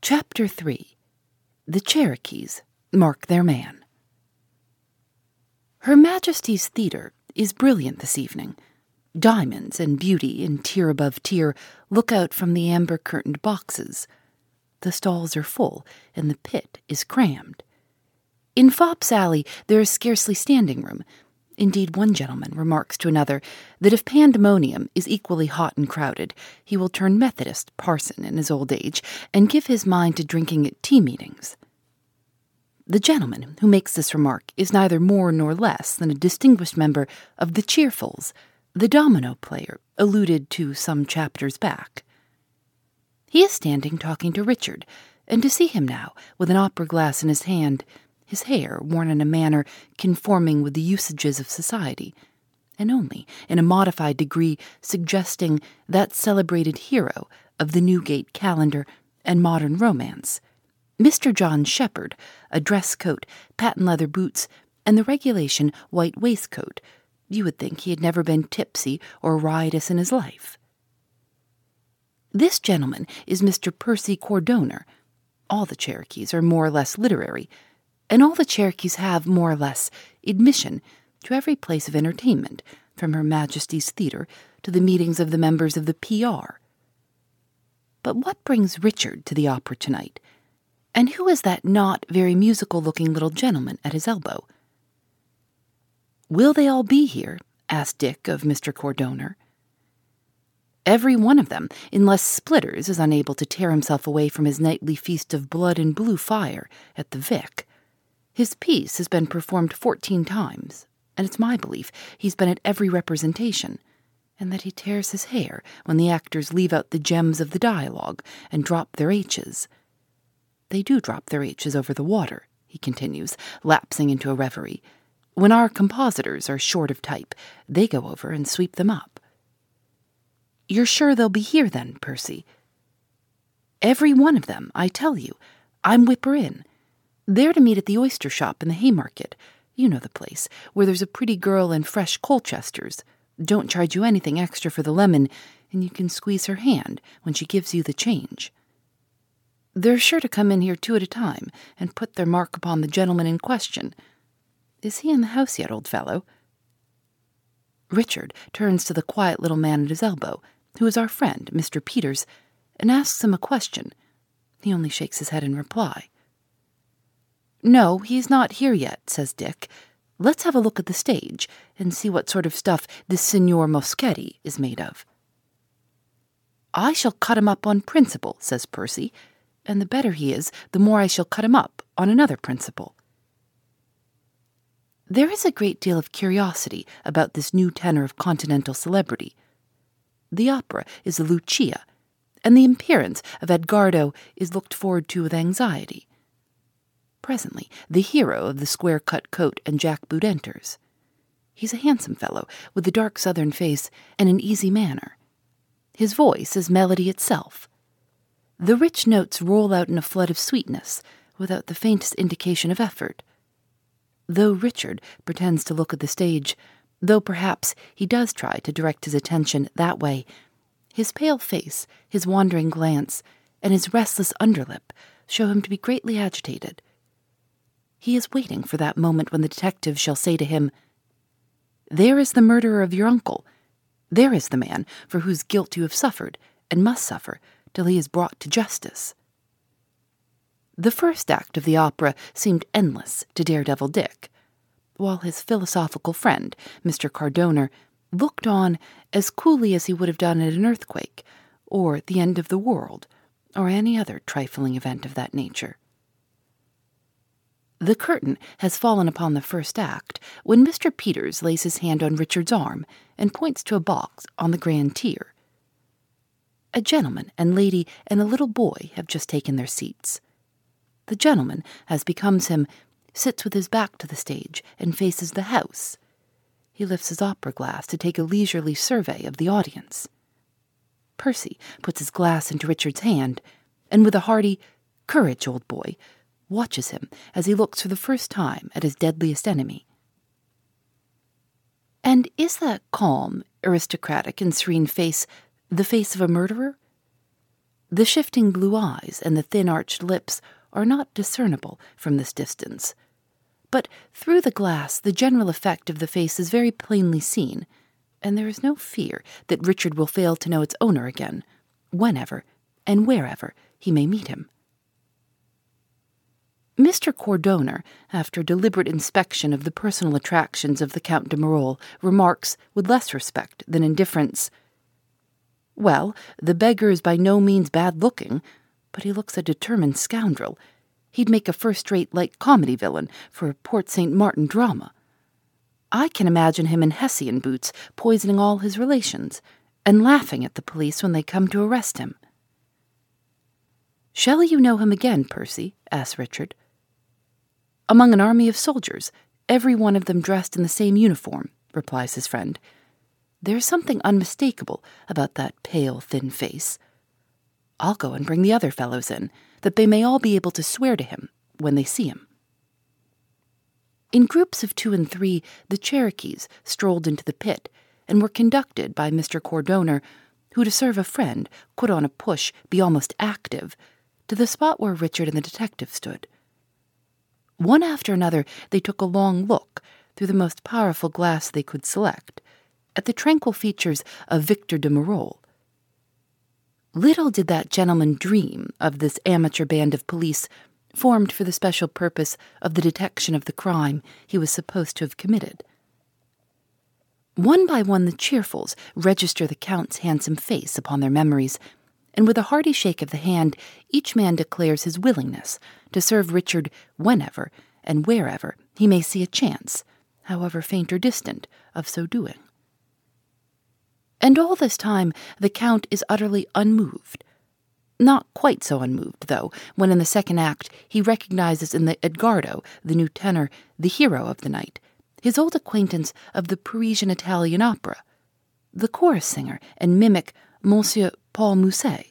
Chapter 3 The Cherokees Mark Their Man. Her Majesty's Theatre is brilliant this evening. Diamonds and beauty in tier above tier look out from the amber curtained boxes. The stalls are full, and the pit is crammed. In Fop's Alley, there is scarcely standing room, Indeed, one gentleman remarks to another that if pandemonium is equally hot and crowded, he will turn Methodist parson in his old age and give his mind to drinking at tea meetings. The gentleman who makes this remark is neither more nor less than a distinguished member of the Cheerfuls, the domino player alluded to some chapters back. He is standing talking to Richard, and to see him now, with an opera glass in his hand, his hair worn in a manner conforming with the usages of society, and only in a modified degree suggesting that celebrated hero of the Newgate calendar and modern romance, Mr. John Sheppard, a dress coat, patent leather boots, and the regulation white waistcoat, you would think he had never been tipsy or riotous in his life. This gentleman is Mr. Percy Cordonner. All the Cherokees are more or less literary, and all the Cherokees have, more or less, admission to every place of entertainment, from Her Majesty's Theatre to the meetings of the members of the PR. But what brings Richard to the opera tonight? And who is that not very musical looking little gentleman at his elbow? Will they all be here? asked Dick of Mr. Cordonner. Every one of them, unless Splitters is unable to tear himself away from his nightly feast of blood and blue fire at the Vic. His piece has been performed fourteen times, and it's my belief he's been at every representation, and that he tears his hair when the actors leave out the gems of the dialogue and drop their H's. They do drop their H's over the water, he continues, lapsing into a reverie. When our compositors are short of type, they go over and sweep them up. You're sure they'll be here then, Percy? Every one of them, I tell you. I'm whipper in. They're to meet at the oyster shop in the Haymarket. You know the place, where there's a pretty girl and fresh Colchesters. Don't charge you anything extra for the lemon, and you can squeeze her hand when she gives you the change. They're sure to come in here two at a time and put their mark upon the gentleman in question. Is he in the house yet, old fellow? Richard turns to the quiet little man at his elbow, who is our friend, Mr. Peters, and asks him a question. He only shakes his head in reply. No, he's not here yet, says Dick. Let's have a look at the stage and see what sort of stuff this Signor Moschetti is made of. I shall cut him up on principle, says Percy, and the better he is, the more I shall cut him up on another principle. There is a great deal of curiosity about this new tenor of continental celebrity. The opera is Lucia, and the appearance of Edgardo is looked forward to with anxiety. Presently, the hero of the square cut coat and jackboot enters. He's a handsome fellow, with a dark southern face and an easy manner. His voice is melody itself. The rich notes roll out in a flood of sweetness, without the faintest indication of effort. Though Richard pretends to look at the stage, though perhaps he does try to direct his attention that way, his pale face, his wandering glance, and his restless underlip show him to be greatly agitated. He is waiting for that moment when the detective shall say to him, There is the murderer of your uncle. There is the man for whose guilt you have suffered, and must suffer, till he is brought to justice. The first act of the opera seemed endless to Daredevil Dick, while his philosophical friend, Mr. Cordonner, looked on as coolly as he would have done at an earthquake, or the end of the world, or any other trifling event of that nature. The curtain has fallen upon the first act when Mr. Peters lays his hand on Richard's arm and points to a box on the grand tier. A gentleman and lady and a little boy have just taken their seats. The gentleman, as becomes him, sits with his back to the stage and faces the house. He lifts his opera glass to take a leisurely survey of the audience. Percy puts his glass into Richard's hand, and with a hearty, Courage, old boy, watches him as he looks for the first time at his deadliest enemy. And is that calm, aristocratic, and serene face the face of a murderer? The shifting blue eyes and the thin arched lips are not discernible from this distance. But through the glass, the general effect of the face is very plainly seen, and there is no fear that Richard will fail to know its owner again, whenever and wherever he may meet him. Mr. Cordonner, after deliberate inspection of the personal attractions of the Count de Marolles, remarks, with less respect than indifference, Well, the beggar is by no means bad looking, but he looks a determined scoundrel. He'd make a first rate light comedy villain for a Porte St. Martin drama. I can imagine him in Hessian boots, poisoning all his relations, and laughing at the police when they come to arrest him. Shall you know him again, Percy? asked Richard. Among an army of soldiers, every one of them dressed in the same uniform, replies his friend. There's something unmistakable about that pale, thin face. I'll go and bring the other fellows in, that they may all be able to swear to him when they see him. In groups of two and three, the Cherokees strolled into the pit and were conducted by Mr. Cordonner, who, to serve a friend, could on a push be almost active, to the spot where Richard and the detective stood. One after another, they took a long look, through the most powerful glass they could select, at the tranquil features of Victor de Marolles, Little did that gentleman dream of this amateur band of police formed for the special purpose of the detection of the crime he was supposed to have committed. One by one, the cheerfuls register the Count's handsome face upon their memories, and with a hearty shake of the hand, each man declares his willingness to serve Richard whenever and wherever he may see a chance, however faint or distant, of so doing. And all this time the Count is utterly unmoved. Not quite so unmoved, though, when in the second act he recognizes in the Edgardo, the new tenor, the hero of the night, his old acquaintance of the Parisian Italian opera, the chorus singer and mimic Monsieur Paul Musset.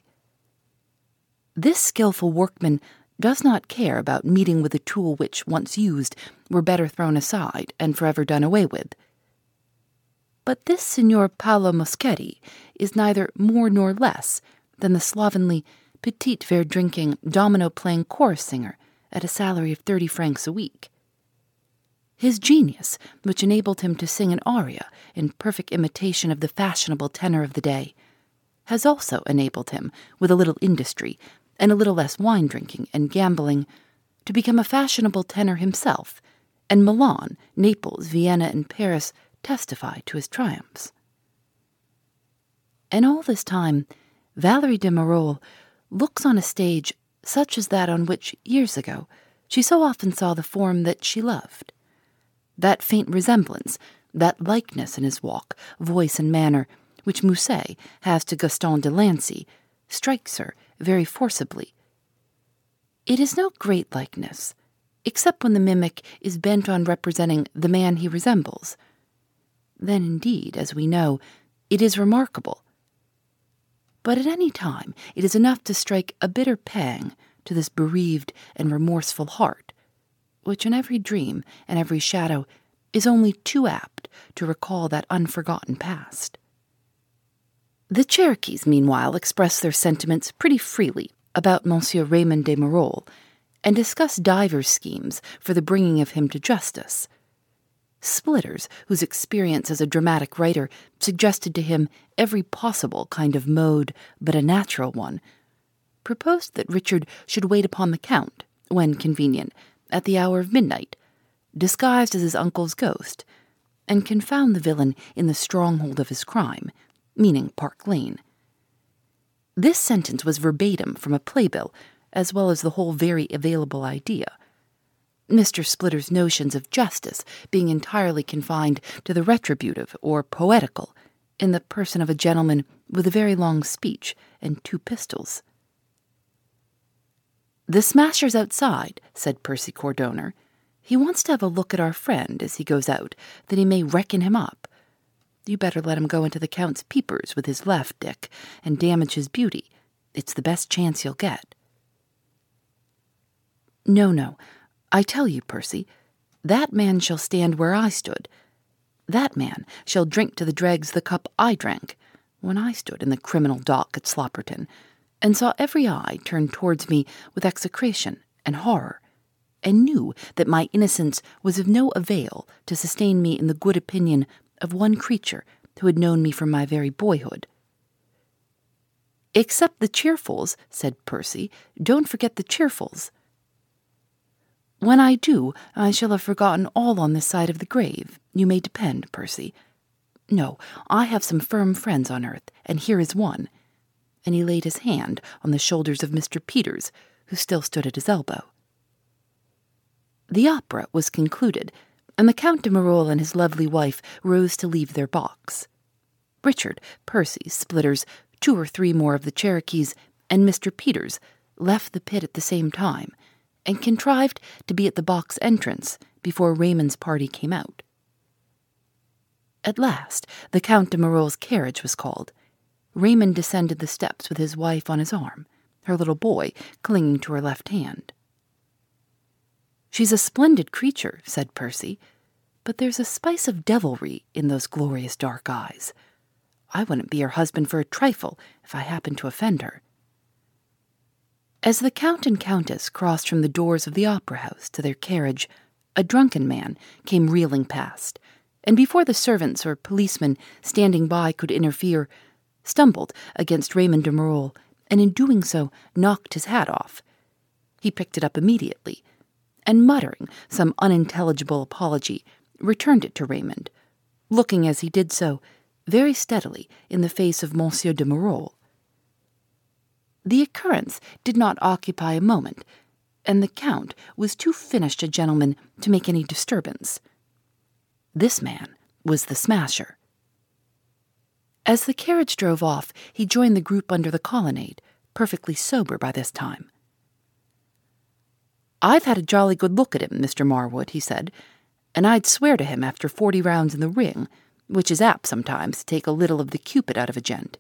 This skilful workman does not care about meeting with a tool which, once used, were better thrown aside and forever done away with. But this Signor Paolo Moschetti is neither more nor less than the slovenly, petit verre drinking, domino playing chorus singer at a salary of thirty francs a week. His genius, which enabled him to sing an aria in perfect imitation of the fashionable tenor of the day, has also enabled him, with a little industry and a little less wine drinking and gambling, to become a fashionable tenor himself, and Milan, Naples, Vienna, and Paris testify to his triumphs. And all this time, Valerie de Marolles looks on a stage such as that on which, years ago, she so often saw the form that she loved. That faint resemblance, that likeness in his walk, voice, and manner, which Musset has to Gaston de Lancy, strikes her very forcibly. It is no great likeness, except when the mimic is bent on representing the man he resembles then indeed, as we know, it is remarkable. But at any time it is enough to strike a bitter pang to this bereaved and remorseful heart, which in every dream and every shadow is only too apt to recall that unforgotten past. The Cherokees, meanwhile, express their sentiments pretty freely about Monsieur Raymond de Marolles, and discuss divers schemes for the bringing of him to justice. Splitters, whose experience as a dramatic writer suggested to him every possible kind of mode but a natural one, proposed that Richard should wait upon the Count, when convenient, at the hour of midnight, disguised as his uncle's ghost, and confound the villain in the stronghold of his crime, meaning Park Lane. This sentence was verbatim from a playbill, as well as the whole very available idea. Mr. Splitter's notions of justice being entirely confined to the retributive or poetical, in the person of a gentleman with a very long speech and two pistols. The smasher's outside, said Percy Cordonner. He wants to have a look at our friend as he goes out, that he may reckon him up. You better let him go into the Count's peepers with his left, Dick, and damage his beauty. It's the best chance you'll get. No, no. I tell you, Percy, that man shall stand where I stood. That man shall drink to the dregs the cup I drank when I stood in the criminal dock at Slopperton, and saw every eye turned towards me with execration and horror, and knew that my innocence was of no avail to sustain me in the good opinion of one creature who had known me from my very boyhood. Except the cheerfuls, said Percy. Don't forget the cheerfuls. When I do, I shall have forgotten all on this side of the grave, you may depend, Percy. No, I have some firm friends on earth, and here is one. And he laid his hand on the shoulders of Mr. Peters, who still stood at his elbow. The opera was concluded, and the Count de Marolles and his lovely wife rose to leave their box. Richard, Percy, Splitters, two or three more of the Cherokees, and Mr. Peters left the pit at the same time and contrived to be at the box entrance before Raymond's party came out. At last, the Count de Marolles' carriage was called. Raymond descended the steps with his wife on his arm, her little boy clinging to her left hand. She's a splendid creature, said Percy, but there's a spice of devilry in those glorious dark eyes. I wouldn't be her husband for a trifle if I happened to offend her. As the Count and Countess crossed from the doors of the opera house to their carriage, a drunken man came reeling past, and before the servants or policemen standing by could interfere, stumbled against Raymond de Marolles, and in doing so knocked his hat off. He picked it up immediately, and muttering some unintelligible apology, returned it to Raymond, looking as he did so very steadily in the face of Monsieur de Marolles. The occurrence did not occupy a moment, and the Count was too finished a gentleman to make any disturbance. This man was the smasher. As the carriage drove off, he joined the group under the colonnade, perfectly sober by this time. I've had a jolly good look at him, Mr. Marwood, he said, and I'd swear to him after forty rounds in the ring, which is apt sometimes to take a little of the cupid out of a gent.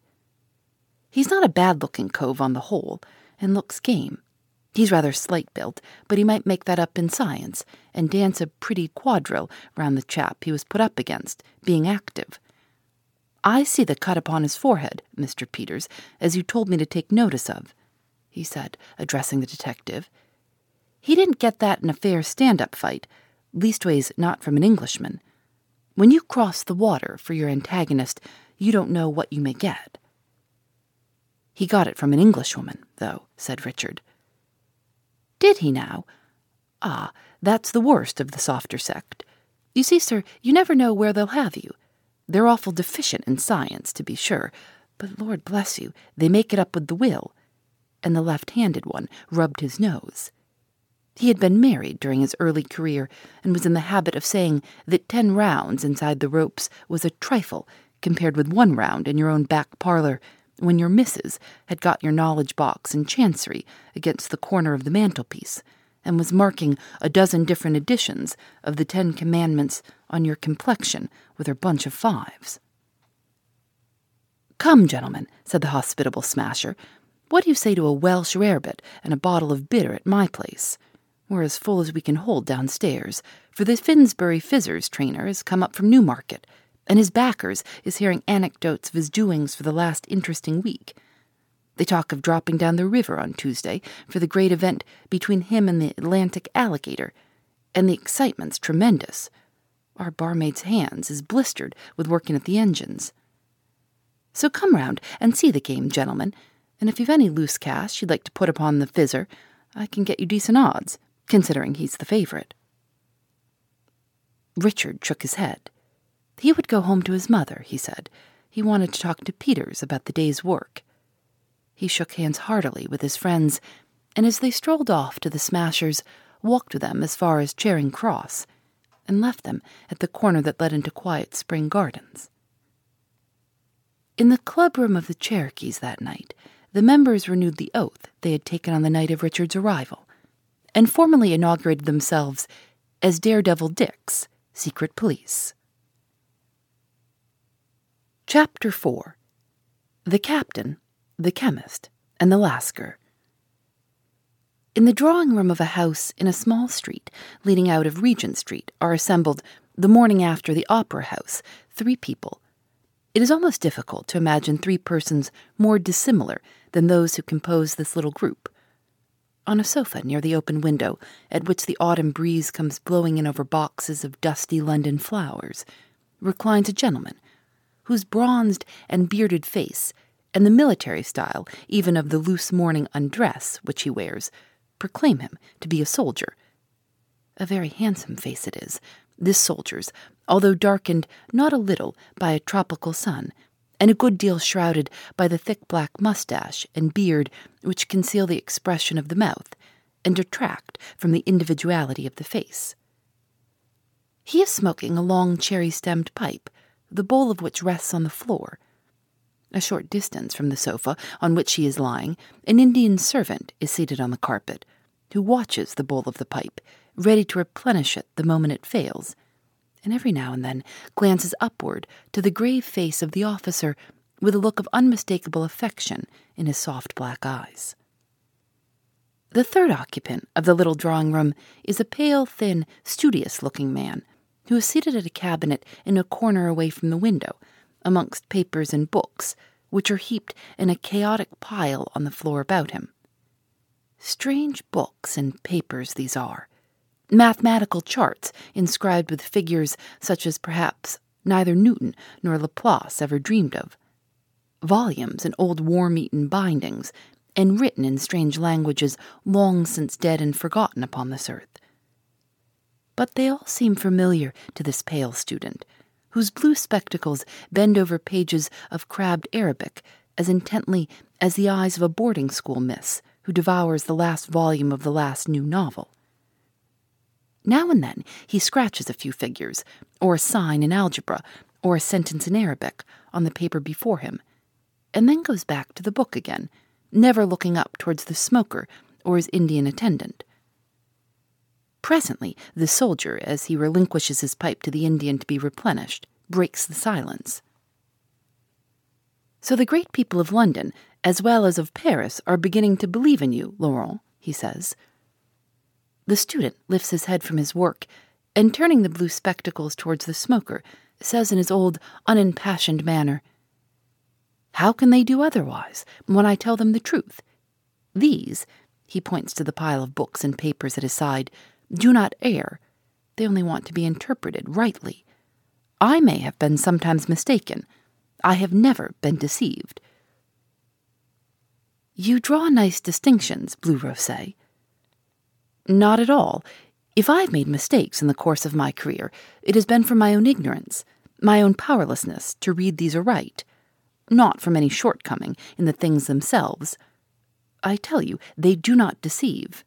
He's not a bad looking cove on the whole, and looks game. He's rather slight built, but he might make that up in science and dance a pretty quadrille round the chap he was put up against, being active. I see the cut upon his forehead, Mr. Peters, as you told me to take notice of, he said, addressing the detective. He didn't get that in a fair stand up fight, leastways not from an Englishman. When you cross the water for your antagonist, you don't know what you may get. He got it from an Englishwoman, though, said Richard. Did he now? Ah, that's the worst of the softer sect. You see, sir, you never know where they'll have you. They're awful deficient in science, to be sure, but Lord bless you, they make it up with the will. And the left handed one rubbed his nose. He had been married during his early career and was in the habit of saying that ten rounds inside the ropes was a trifle compared with one round in your own back parlor when your missus had got your knowledge box in chancery against the corner of the mantelpiece, and was marking a dozen different editions of the Ten Commandments on your complexion with her bunch of fives. Come, gentlemen, said the hospitable smasher, what do you say to a Welsh rarebit and a bottle of bitter at my place? We're as full as we can hold downstairs, for the Finsbury Fizzers trainer has come up from Newmarket, and his backers is hearing anecdotes of his doings for the last interesting week. They talk of dropping down the river on Tuesday for the great event between him and the Atlantic alligator, and the excitement's tremendous. Our barmaid's hands is blistered with working at the engines. So come round and see the game, gentlemen, and if you've any loose cash you'd like to put upon the fizzer, I can get you decent odds, considering he's the favourite. Richard shook his head. He would go home to his mother, he said. He wanted to talk to Peters about the day's work. He shook hands heartily with his friends, and as they strolled off to the Smashers, walked with them as far as Charing Cross, and left them at the corner that led into quiet spring gardens. In the clubroom of the Cherokees that night, the members renewed the oath they had taken on the night of Richard's arrival, and formally inaugurated themselves as Daredevil Dick's secret police. Chapter 4 The Captain, the Chemist, and the Lascar. In the drawing room of a house in a small street leading out of Regent Street are assembled, the morning after the Opera House, three people. It is almost difficult to imagine three persons more dissimilar than those who compose this little group. On a sofa near the open window, at which the autumn breeze comes blowing in over boxes of dusty London flowers, reclines a gentleman whose bronzed and bearded face, and the military style even of the loose morning undress which he wears, proclaim him to be a soldier. A very handsome face it is, this soldier's, although darkened not a little by a tropical sun, and a good deal shrouded by the thick black mustache and beard which conceal the expression of the mouth and detract from the individuality of the face. He is smoking a long cherry stemmed pipe, the bowl of which rests on the floor. A short distance from the sofa on which he is lying, an Indian servant is seated on the carpet, who watches the bowl of the pipe, ready to replenish it the moment it fails, and every now and then glances upward to the grave face of the officer with a look of unmistakable affection in his soft black eyes. The third occupant of the little drawing room is a pale, thin, studious looking man who is seated at a cabinet in a corner away from the window, amongst papers and books, which are heaped in a chaotic pile on the floor about him. Strange books and papers these are. Mathematical charts inscribed with figures such as perhaps neither Newton nor Laplace ever dreamed of. Volumes in old worm eaten bindings, and written in strange languages long since dead and forgotten upon this earth. But they all seem familiar to this pale student, whose blue spectacles bend over pages of crabbed Arabic as intently as the eyes of a boarding school miss who devours the last volume of the last new novel. Now and then he scratches a few figures, or a sign in algebra, or a sentence in Arabic on the paper before him, and then goes back to the book again, never looking up towards the smoker or his Indian attendant. Presently, the soldier, as he relinquishes his pipe to the Indian to be replenished, breaks the silence. So the great people of London as well as of Paris, are beginning to believe in you, Laurent, he says. The student lifts his head from his work and, turning the blue spectacles towards the smoker, says in his old, unimpassioned manner, How can they do otherwise when I tell them the truth? These, he points to the pile of books and papers at his side, do not err. They only want to be interpreted rightly. I may have been sometimes mistaken. I have never been deceived. You draw nice distinctions, Blue Rose. Not at all. If I've made mistakes in the course of my career, it has been from my own ignorance, my own powerlessness to read these aright, not from any shortcoming in the things themselves. I tell you, they do not deceive.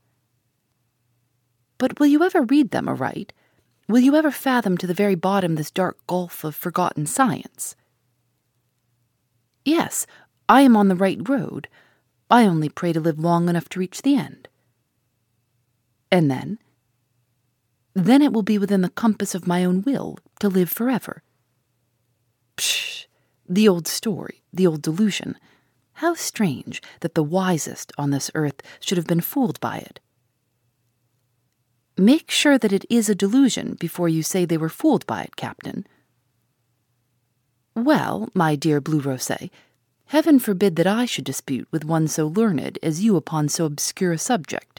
But will you ever read them aright? Will you ever fathom to the very bottom this dark gulf of forgotten science? Yes, I am on the right road. I only pray to live long enough to reach the end. And then? Then it will be within the compass of my own will to live forever. Psh! The old story, the old delusion. How strange that the wisest on this earth should have been fooled by it. Make sure that it is a delusion before you say they were fooled by it, Captain. Well, my dear Blue Rose, Heaven forbid that I should dispute with one so learned as you upon so obscure a subject.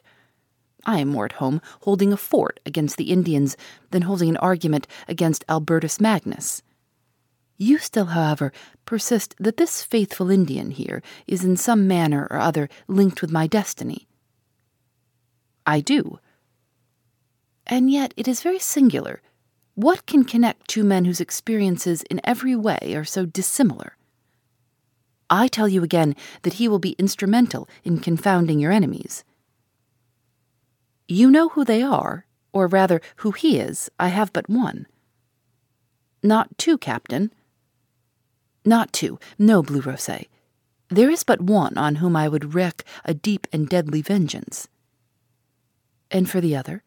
I am more at home holding a fort against the Indians than holding an argument against Albertus Magnus. You still, however, persist that this faithful Indian here is in some manner or other linked with my destiny. I do. And yet it is very singular. What can connect two men whose experiences in every way are so dissimilar? I tell you again that he will be instrumental in confounding your enemies. You know who they are, or rather, who he is. I have but one. Not two, Captain. Not two. No, Blue Rose. There is but one on whom I would wreak a deep and deadly vengeance. And for the other?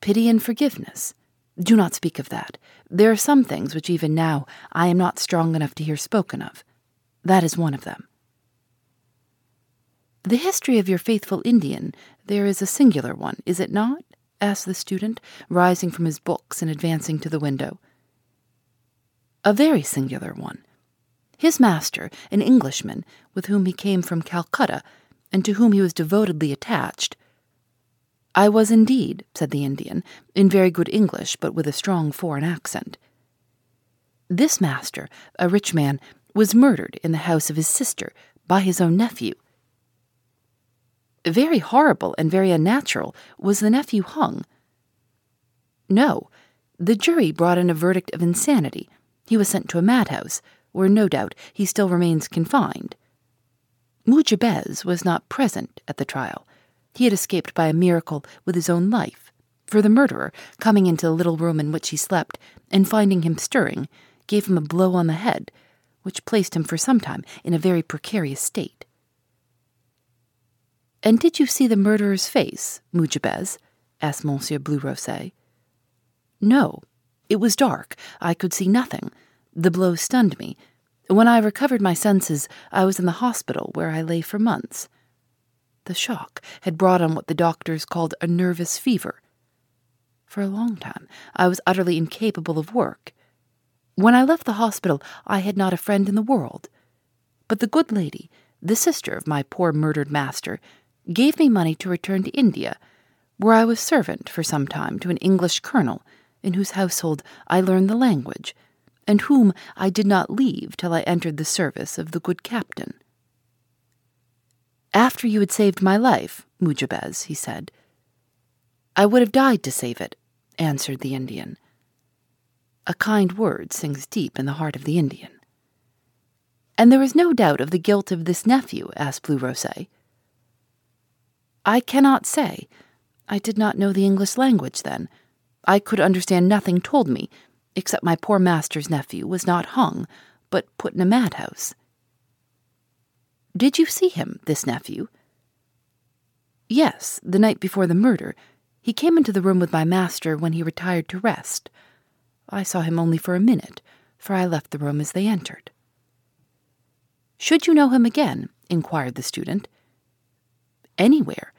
Pity and forgiveness. Do not speak of that. There are some things which even now I am not strong enough to hear spoken of. That is one of them. The history of your faithful Indian, there is a singular one, is it not? asked the student, rising from his books and advancing to the window. A very singular one. His master, an Englishman, with whom he came from Calcutta, and to whom he was devotedly attached. I was indeed, said the Indian, in very good English, but with a strong foreign accent. This master, a rich man, was murdered in the house of his sister by his own nephew. Very horrible and very unnatural. Was the nephew hung? No. The jury brought in a verdict of insanity. He was sent to a madhouse, where no doubt he still remains confined. Mujibez was not present at the trial. He had escaped by a miracle with his own life, for the murderer, coming into the little room in which he slept, and finding him stirring, gave him a blow on the head, which placed him for some time in a very precarious state. And did you see the murderer's face, Mujibez? asked Monsieur Blue Rose. No, it was dark. I could see nothing. The blow stunned me. When I recovered my senses, I was in the hospital where I lay for months. The shock had brought on what the doctors called a nervous fever. For a long time, I was utterly incapable of work. When I left the hospital, I had not a friend in the world. But the good lady, the sister of my poor murdered master, gave me money to return to India, where I was servant for some time to an English colonel, in whose household I learned the language and whom I did not leave till I entered the service of the good captain. After you had saved my life, Mujibez, he said. I would have died to save it, answered the Indian. A kind word sinks deep in the heart of the Indian. And there is no doubt of the guilt of this nephew, asked Blue Rose. I cannot say. I did not know the English language then. I could understand nothing told me, except my poor master's nephew was not hung, but put in a madhouse. Did you see him, this nephew? Yes, the night before the murder. He came into the room with my master when he retired to rest. I saw him only for a minute, for I left the room as they entered. Should you know him again? inquired the student. Anywhere.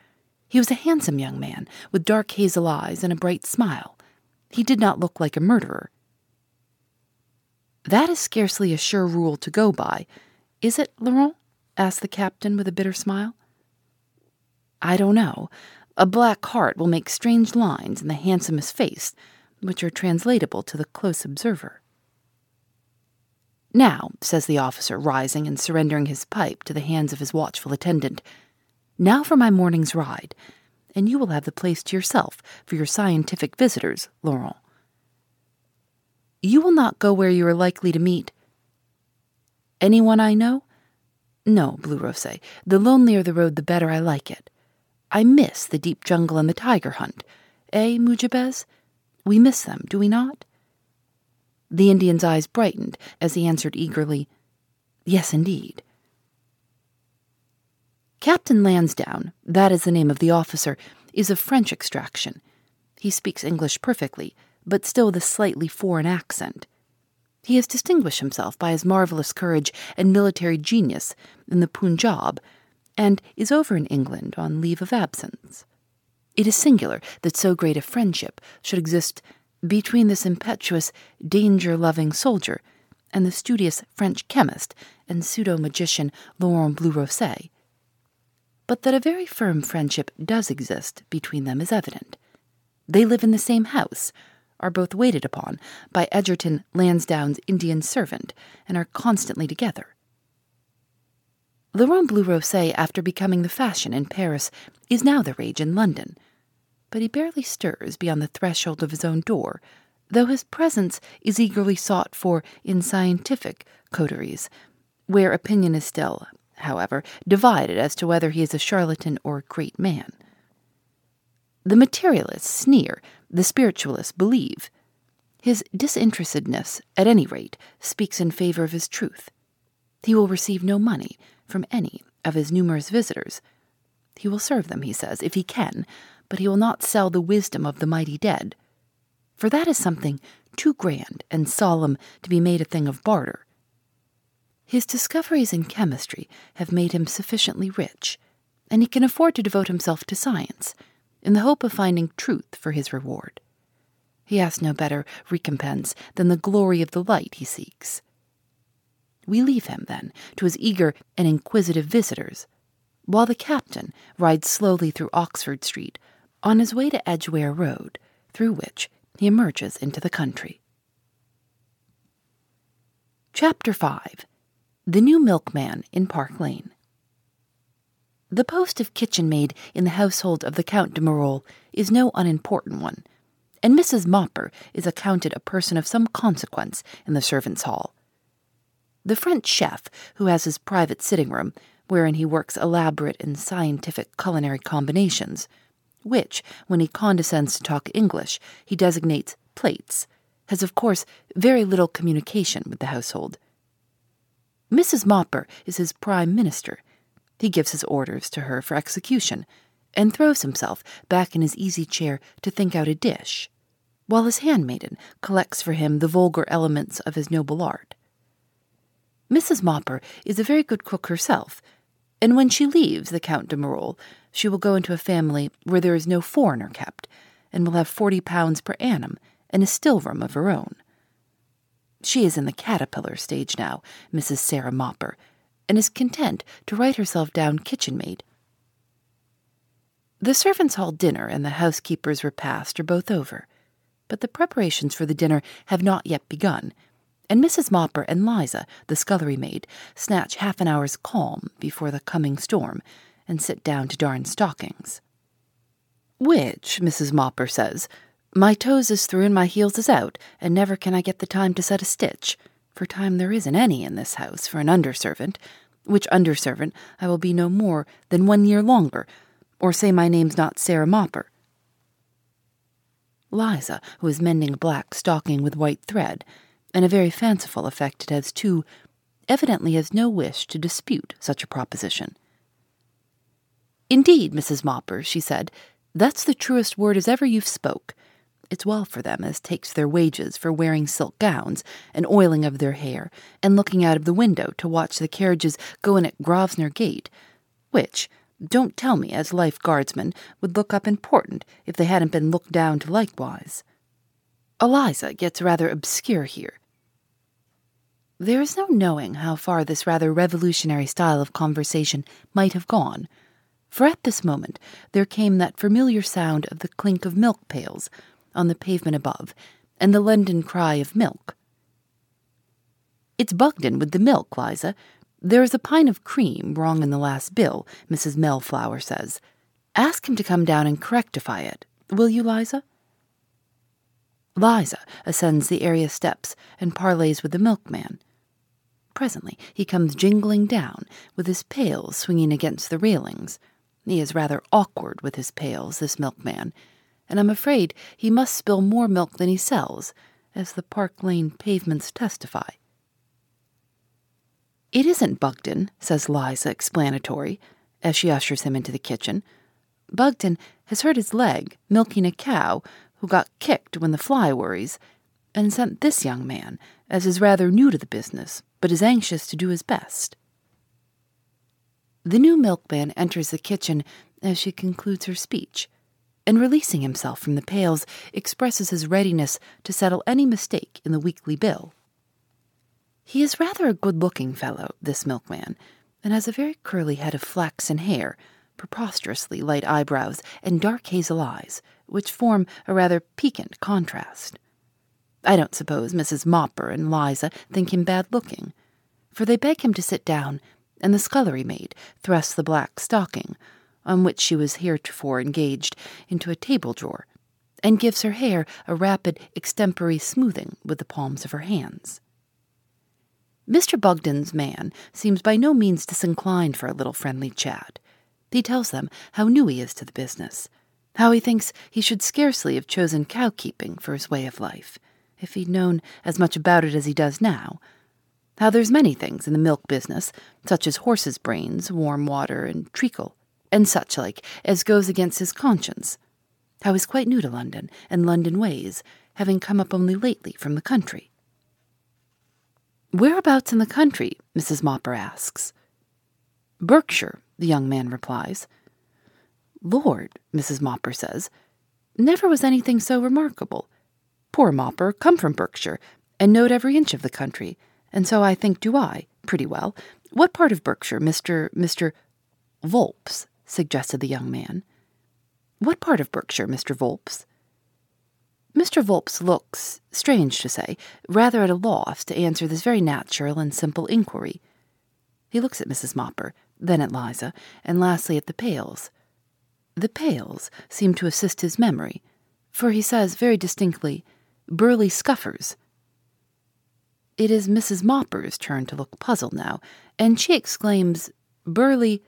He was a handsome young man, with dark hazel eyes and a bright smile. He did not look like a murderer. That is scarcely a sure rule to go by, is it, Laurent? asked the captain with a bitter smile. I don't know. A black heart will make strange lines in the handsomest face, which are translatable to the close observer. Now, says the officer, rising and surrendering his pipe to the hands of his watchful attendant, now for my morning's ride, and you will have the place to yourself for your scientific visitors, Laurent. You will not go where you are likely to meet anyone I know? No, Blue Rose. The lonelier the road, the better I like it. I miss the deep jungle and the tiger hunt. Eh, Mujibez? We miss them, do we not? The Indian's eyes brightened as he answered eagerly, Yes, indeed. Captain Lansdowne, that is the name of the officer, is of French extraction. He speaks English perfectly, but still with a slightly foreign accent. He has distinguished himself by his marvelous courage and military genius in the Punjab, and is over in England on leave of absence. It is singular that so great a friendship should exist between this impetuous, danger loving soldier and the studious French chemist and pseudo magician Laurent Blue Rose. But that a very firm friendship does exist between them is evident. They live in the same house, are both waited upon by Egerton Lansdowne's Indian servant, and are constantly together. Laurent Blue Rose, after becoming the fashion in Paris, is now the rage in London, but he barely stirs beyond the threshold of his own door, though his presence is eagerly sought for in scientific coteries, where opinion is still, however, divided as to whether he is a charlatan or a great man. The materialists sneer, the spiritualists believe. His disinterestedness, at any rate, speaks in favor of his truth. He will receive no money from any of his numerous visitors. He will serve them, he says, if he can, but he will not sell the wisdom of the mighty dead. For that is something too grand and solemn to be made a thing of barter. His discoveries in chemistry have made him sufficiently rich, and he can afford to devote himself to science in the hope of finding truth for his reward. He asks no better recompense than the glory of the light he seeks. We leave him, then, to his eager and inquisitive visitors, while the captain rides slowly through Oxford Street on his way to Edgware Road, through which he emerges into the country. Chapter 5 The New Milkman in Park Lane. The post of kitchen maid in the household of the Count de Marolles is no unimportant one, and Mrs. Mopper is accounted a person of some consequence in the servants' hall. The French chef, who has his private sitting room, wherein he works elaborate and scientific culinary combinations, which, when he condescends to talk English, he designates plates, has of course very little communication with the household. Mrs. Mopper is his prime minister. He gives his orders to her for execution, and throws himself back in his easy chair to think out a dish, while his handmaiden collects for him the vulgar elements of his noble art. Mrs. Mopper is a very good cook herself, and when she leaves the Count de Marolles, she will go into a family where there is no foreigner kept, and will have forty pounds per annum and a still room of her own. She is in the caterpillar stage now, Mrs. Sarah Mopper, and is content to write herself down kitchen maid. The servants' hall dinner and the housekeeper's repast are both over, but the preparations for the dinner have not yet begun, and Mrs. Mopper and Liza, the scullery maid, snatch half an hour's calm before the coming storm and sit down to darn stockings. Which, Mrs. Mopper says, my toes is through and my heels is out, and never can I get the time to set a stitch, for time there isn't any in this house for an underservant, which underservant I will be no more than one year longer, or say my name's not Sarah Mopper. Liza, who is mending a black stocking with white thread, and a very fanciful effect it has too, evidently has no wish to dispute such a proposition. Indeed, Mrs. Mopper, she said, that's the truest word as ever you've spoke. It's well for them as takes their wages for wearing silk gowns and oiling of their hair, and looking out of the window to watch the carriages go in at Grosvenor Gate, which, don't tell me as life guardsmen, would look up important if they hadn't been looked down to likewise. Eliza gets rather obscure here, there is no knowing how far this rather revolutionary style of conversation might have gone, for at this moment there came that familiar sound of the clink of milk pails on the pavement above, and the London cry of milk. It's Bugden with the milk, Liza. There is a pint of cream wrong in the last bill, Mrs. Mellflower says. Ask him to come down and correctify it, will you, Liza? Liza ascends the area steps and parleys with the milkman. Presently he comes jingling down, with his pails swinging against the railings. He is rather awkward with his pails, this milkman, and I'm afraid he must spill more milk than he sells, as the Park Lane pavements testify. It isn't Bugden, says Liza, explanatory, as she ushers him into the kitchen. Bugden has hurt his leg milking a cow who got kicked when the fly worries, and sent this young man, as is rather new to the business, but is anxious to do his best. The new milkman enters the kitchen as she concludes her speech, and releasing himself from the pails, expresses his readiness to settle any mistake in the weekly bill. He is rather a good looking fellow, this milkman, and has a very curly head of flaxen hair, preposterously light eyebrows, and dark hazel eyes, which form a rather piquant contrast. I don't suppose Mrs. Mopper and Liza think him bad looking, for they beg him to sit down, and the scullery maid thrusts the black stocking, on which she was heretofore engaged, into a table drawer, and gives her hair a rapid extempore smoothing with the palms of her hands. Mr. Bugden's man seems by no means disinclined for a little friendly chat. He tells them how new he is to the business, how he thinks he should scarcely have chosen cow keeping for his way of life, if he'd known as much about it as he does now, how there's many things in the milk business, such as horses' brains, warm water, and treacle, and such like, as goes against his conscience, I was quite new to London and London ways, having come up only lately from the country. Whereabouts in the country? Mrs. Mopper asks. Berkshire, the young man replies. Lord, Mrs. Mopper says, never was anything so remarkable. Poor Mopper come from Berkshire, and knowed every inch of the country, and so I think do I, pretty well. What part of Berkshire, Mr. Mr. Volps? Suggested the young man. What part of Berkshire, Mr. Volps? Mr. Volps looks, strange to say, rather at a loss to answer this very natural and simple inquiry. He looks at Mrs. Mopper, then at Liza, and lastly at the pails. The pails seem to assist his memory, for he says very distinctly, Burley Scuffers. It is Mrs. Mopper's turn to look puzzled now, and she exclaims, Burley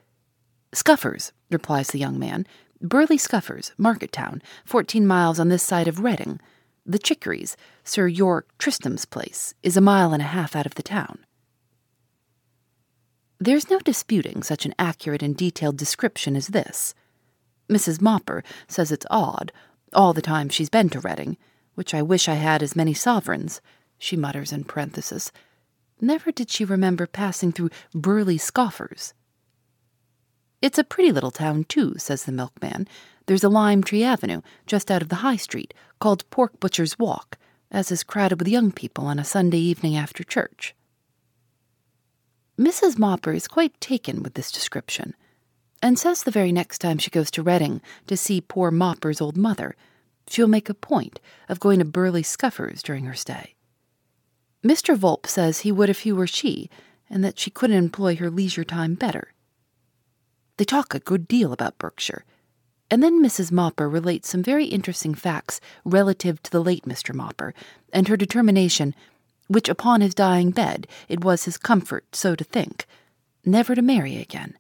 Scuffers, replies the young man. Burley Scuffers, Market Town, fourteen miles on this side of Reading. The Chicories, Sir York Tristram's place, is a mile and a half out of the town. There's no disputing such an accurate and detailed description as this. Mrs. Mopper says it's odd, all the time she's been to Reading, which I wish I had as many sovereigns, she mutters in parenthesis. Never did she remember passing through Burley Scuffers. It's a pretty little town, too, says the milkman. There's a lime tree avenue just out of the high street called Pork Butcher's Walk, as is crowded with young people on a Sunday evening after church. Mrs. Mopper is quite taken with this description, and says the very next time she goes to Reading to see poor Mopper's old mother, she'll make a point of going to Burley Scuffers during her stay. Mr. Volp says he would if he were she, and that she couldn't employ her leisure time better. They talk a good deal about Berkshire, and then Mrs. Mopper relates some very interesting facts relative to the late Mr. Mopper, and her determination which upon his dying bed it was his comfort so to think, never to marry again.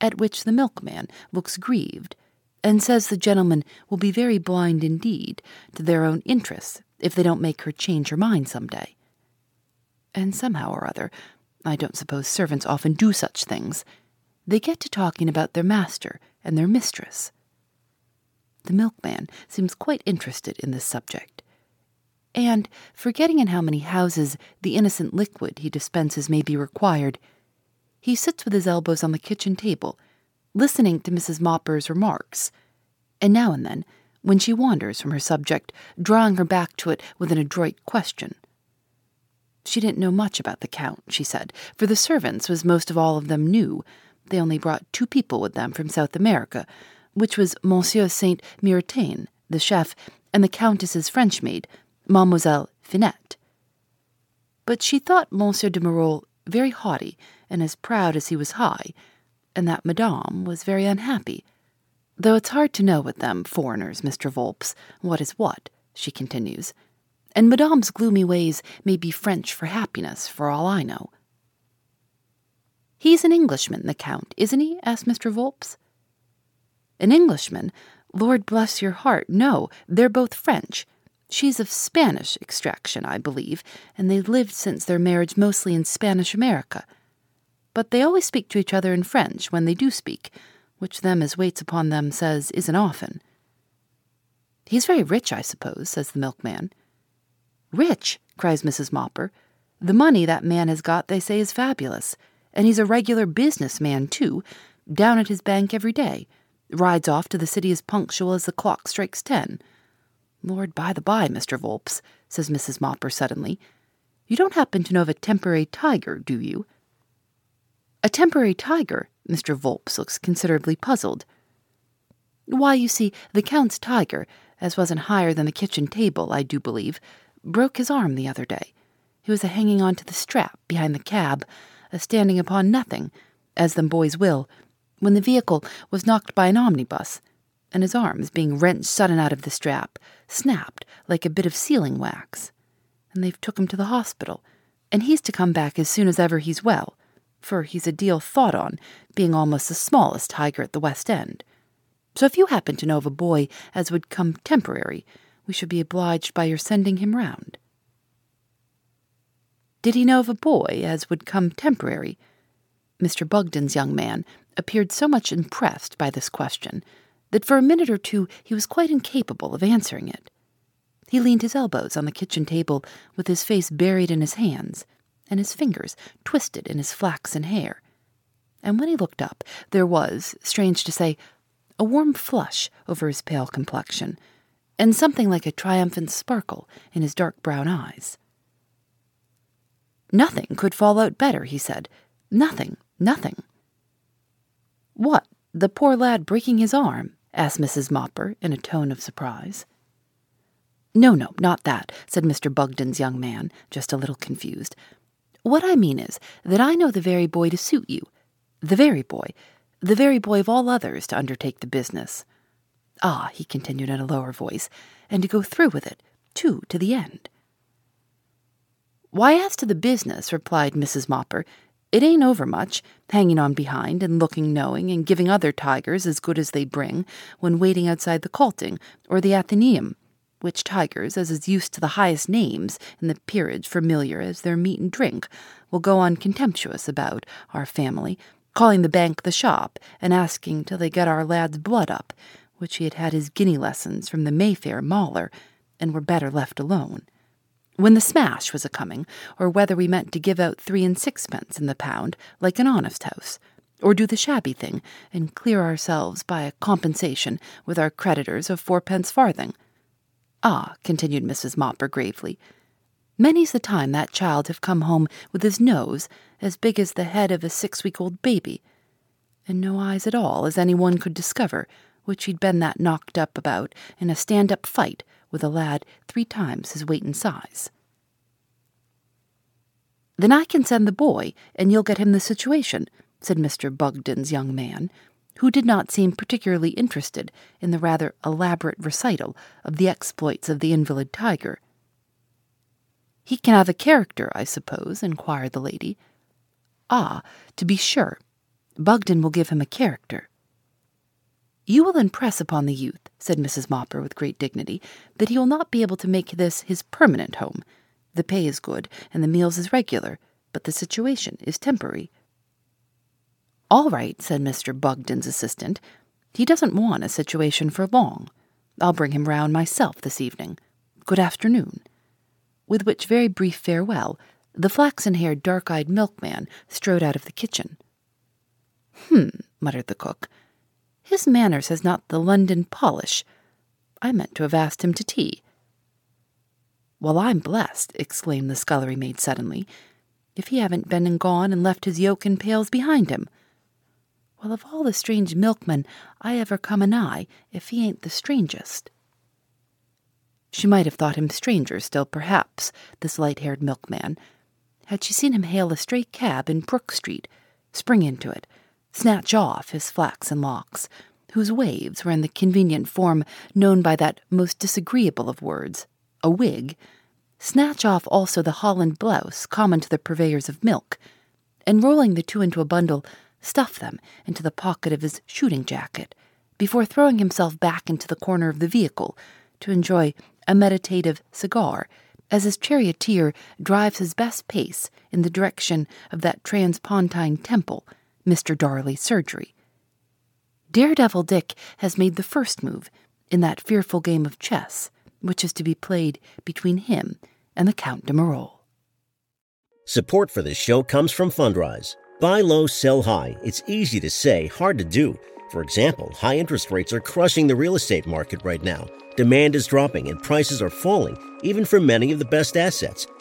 At which the milkman looks grieved, and says the gentleman will be very blind indeed to their own interests if they don't make her change her mind some day. And somehow or other, I don't suppose servants often do such things, they get to talking about their master and their mistress. The milkman seems quite interested in this subject and, forgetting in how many houses the innocent liquid he dispenses may be required, he sits with his elbows on the kitchen table, listening to Mrs. Mopper's remarks, and now and then, when she wanders from her subject, drawing her back to it with an adroit question. She didn't know much about the Count, she said, for the servants was most of all of them new. They only brought two people with them from South America, which was Monsieur Saint Myrtain, the chef, and the Countess's French maid, Mademoiselle Finette. But she thought Monsieur de Marolles very haughty and as proud as he was high, and that Madame was very unhappy. Though it's hard to know with them, foreigners, Mr. Volps, what is what, she continues, and Madame's gloomy ways may be French for happiness, for all I know. He's an Englishman, the Count, isn't he? asked Mr. Volps. An Englishman? Lord bless your heart, no, they're both French. She's of Spanish extraction, I believe, and they've lived since their marriage mostly in Spanish America. But they always speak to each other in French when they do speak, which them as waits upon them says isn't often. He's very rich, I suppose, says the milkman. Rich, cries Mrs. Mopper. The money that man has got, they say, is fabulous. And he's a regular business man, too, down at his bank every day. Rides off to the city as punctual as the clock strikes ten. Lord, by the by, Mr. Volps, says Mrs. Mopper suddenly, you don't happen to know of a temporary tiger, do you? A temporary tiger? Mr. Volps looks considerably puzzled. Why, you see, the Count's tiger, as wasn't higher than the kitchen table, I do believe, broke his arm the other day. He was a hanging on to the strap behind the cab, Uh, standing upon nothing, as them boys will, when the vehicle was knocked by an omnibus, and his arms, being wrenched sudden out of the strap, snapped like a bit of sealing wax. And they've took him to the hospital, and he's to come back as soon as ever he's well, for he's a deal thought on, being almost the smallest tiger at the West End. So if you happen to know of a boy as would come temporary, we should be obliged by your sending him round. Did he know of a boy as would come temporary? Mr. Bugden's young man appeared so much impressed by this question that for a minute or two he was quite incapable of answering it. He leaned his elbows on the kitchen table with his face buried in his hands and his fingers twisted in his flaxen hair. And when he looked up, there was, strange to say, a warm flush over his pale complexion, and something like a triumphant sparkle in his dark brown eyes. Nothing could fall out better, he said. Nothing, nothing. What, the poor lad breaking his arm? asked Mrs. Mopper in a tone of surprise. No, no, not that, said Mr. Bugden's young man, just a little confused. What I mean is that I know the very boy to suit you. The very boy. The very boy of all others to undertake the business. Ah, he continued in a lower voice, and to go through with it, too, to the end. Why, as to the business, replied Mrs. Mopper, it ain't over much, hanging on behind and looking knowing and giving other tigers as good as they bring when waiting outside the Carlton or the Athenaeum, which tigers, as is used to the highest names and the peerage familiar as their meat and drink, will go on contemptuous about our family, calling the bank the shop, and asking till they get our lad's blood up, which he had had his guinea lessons from the Mayfair mauler, and were better left alone. When the smash was a coming, or whether we meant to give out three and sixpence in the pound, like an honest house, or do the shabby thing, and clear ourselves by a compensation with our creditors of fourpence farthing, Ah, continued Mrs. Mopper gravely, many's the time that child have come home with his nose as big as the head of a six week old baby, and no eyes at all, as any one could discover, which he'd been that knocked up about in a stand up fight with a lad three times his weight and size. Then I can send the boy, and you'll get him the situation, said Mr. Bugden's young man, who did not seem particularly interested in the rather elaborate recital of the exploits of the invalid tiger. He can have a character, I suppose? inquired the lady. Ah, to be sure. Bugden will give him a character. You will impress upon the youth, said Mrs. Mopper with great dignity, that he will not be able to make this his permanent home. The pay is good, and the meals is regular, but the situation is temporary. All right, said Mr. Bugden's assistant. He doesn't want a situation for long. I'll bring him round myself this evening. Good afternoon. With which very brief farewell, the flaxen haired, dark eyed milkman strode out of the kitchen. Hm, muttered the cook. His manners has not the London polish. I meant to have asked him to tea. Well, I'm blessed, exclaimed the scullery maid suddenly, if he haven't been and gone and left his yoke and pails behind him. Well, of all the strange milkmen I ever come anigh, if he ain't the strangest. She might have thought him stranger still, perhaps, this light haired milkman, had she seen him hail a stray cab in Brook Street, spring into it, snatch off his flaxen locks, whose waves were in the convenient form known by that most disagreeable of words, a wig, snatch off also the holland blouse common to the purveyors of milk, and rolling the two into a bundle, stuff them into the pocket of his shooting jacket before throwing himself back into the corner of the vehicle to enjoy a meditative cigar as his charioteer drives his best pace in the direction of that transpontine temple, Mr. Darley's surgery. Daredevil Dick has made the first move in that fearful game of chess, which is to be played between him and the Count de Marolles. Support for this show comes from Fundrise. Buy low, sell high. It's easy to say, hard to do. For example, high interest rates are crushing the real estate market right now. Demand is dropping and prices are falling, even for many of the best assets.